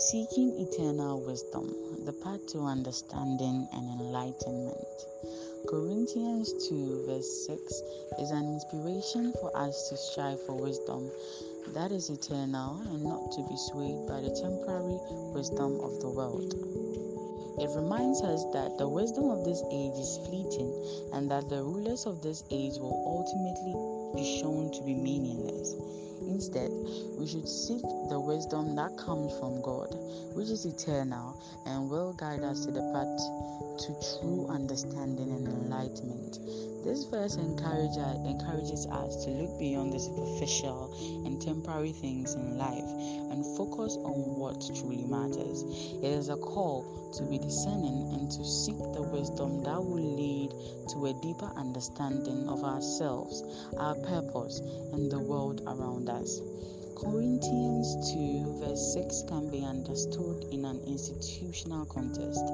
Seeking eternal wisdom, the path to understanding and enlightenment. Corinthians 2, verse 6 is an inspiration for us to strive for wisdom that is eternal and not to be swayed by the temporary wisdom of the world. It reminds us that the wisdom of this age is fleeting and that the rulers of this age will ultimately be shown to be meaningless. Instead, we should seek the wisdom that comes from God, which is eternal and will guide us to the path to true understanding and enlightenment. This verse encourage, encourages us to look beyond the superficial and temporary things in life and focus on what truly matters. It is a call to be discerning and to seek the wisdom that will lead to a deeper understanding of ourselves, our purpose, and the world around us. Corinthians 2, verse 6 can be understood in an institutional context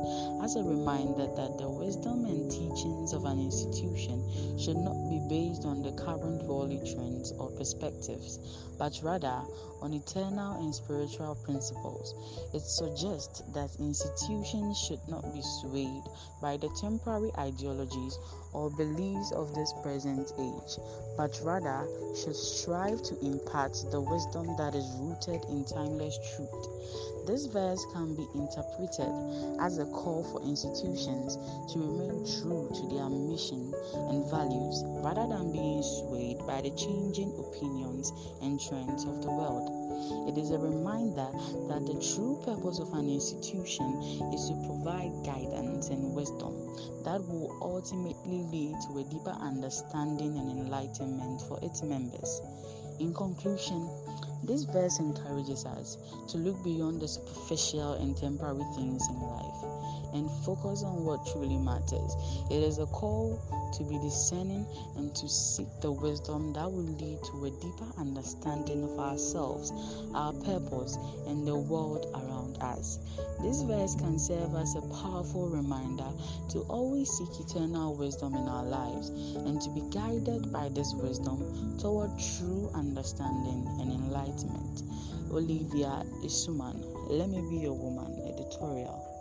as a reminder that the wisdom and teachings of an institution should not be based on the current worldly trends or perspectives, but rather on eternal and spiritual principles. It suggests that institutions should not be swayed by the temporary ideologies or beliefs of this present age, but rather should strive to impart the wisdom that is rooted in timeless truth. This verse can be interpreted as a call for institutions to remain true to their mission and values rather than being swayed by the changing opinions and trends of the world. It is a reminder that the true purpose of an institution is to provide guidance and wisdom that will ultimately lead to a deeper understanding and enlightenment for its members. In conclusion, this verse encourages us to look beyond the superficial and temporary things in life and focus on what truly matters. It is a call to be discerning and to seek the wisdom that will lead to a deeper understanding of ourselves, our purpose, and the world around us. This verse can serve as a powerful reminder to always seek eternal wisdom in our lives and to be guided by this wisdom toward true understanding and enlightenment. Olivia Isuman, Let Me Be Your Woman editorial.